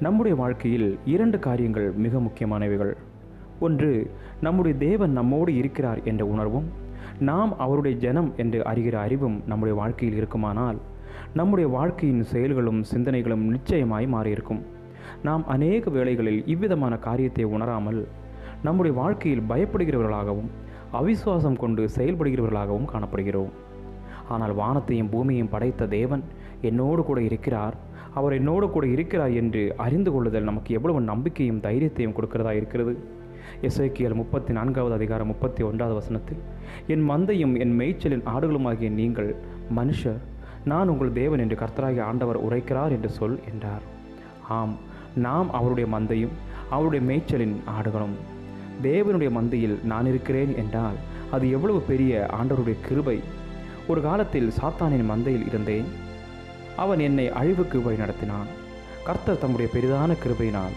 நம்முடைய வாழ்க்கையில் இரண்டு காரியங்கள் மிக முக்கியமானவைகள். ஒன்று நம்முடைய தேவன் நம்மோடு இருக்கிறார் என்ற உணர்வும் நாம் அவருடைய ஜனம் என்று அறிகிற அறிவும் நம்முடைய வாழ்க்கையில் இருக்குமானால் நம்முடைய வாழ்க்கையின் செயல்களும் சிந்தனைகளும் நிச்சயமாய் மாறியிருக்கும். நாம் அநேக வேளைகளில் இவ்விதமான காரியத்தை உணராமல் நம்முடைய வாழ்க்கையில் பயப்படுகிறவர்களாகவும் அவிசுவாசம் கொண்டு செயல்படுகிறவர்களாகவும் காணப்படுகிறோம். ஆனால் வானத்தையும் பூமியையும் படைத்த தேவன் என்னோடு கூட இருக்கிறார். அவர் என்னோடு கூட இருக்கிறார் என்று அறிந்து கொள்ளுதல் நமக்கு எவ்வளவு நம்பிக்கையும் தைரியத்தையும் கொடுக்கிறதா இருக்கிறது. எஸ்ஐக்கியல் முப்பத்தி நான்காவது அதிகாரம் முப்பத்தி ஒன்றாவது வசனத்தில் என் மந்தையும் என் மேய்ச்சலின் ஆடுகளுமாகிய நீங்கள் மனுஷர் நான் உங்கள் தேவன் என்று கர்த்தராகிய ஆண்டவர் உரைக்கிறார் என்று சொல் என்றார். ஆம் நாம் அவருடைய மந்தையும் அவருடைய மேய்ச்சலின் ஆடுகளும். தேவனுடைய மந்தையில் நான் இருக்கிறேன் என்றால் அது எவ்வளவு பெரிய ஆண்டவருடைய கிருபை. ஒரு காலத்தில் சாத்தானின் மந்தையில் இருந்தேன். அவன் என்னை அழிவுக்கு வழி நடத்தினான். கர்த்தர் தம்முடைய பெரிதான கிருபையினால்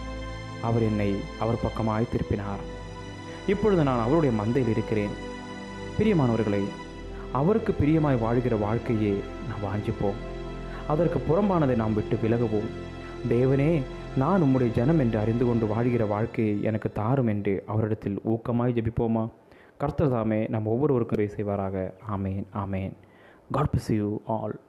அவர் என்னை அவர் பக்கமாய் திருப்பினார். இப்பொழுது நான் அவருடைய மந்தையில் இருக்கிறேன். பிரியமானவர்களே அவருக்கு பிரியமாய் வாழ்கிற வாழ்க்கையே நாம் வாஞ்சிப்போம். அதற்கு புறம்பானதை நாம் விட்டு விலகுவோம். தேவனே நான் உம்முடைய ஜனம் என்று அறிந்து கொண்டு வாழ்கிற வாழ்க்கையை எனக்கு தாரும் என்று அவரிடத்தில் ஊக்கமாய் ஜெபிப்போமா? கர்த்தர் தாமே நம் ஒவ்வொருவருக்கும் செய்வாராக. ஆமேன் ஆமேன். God bless you all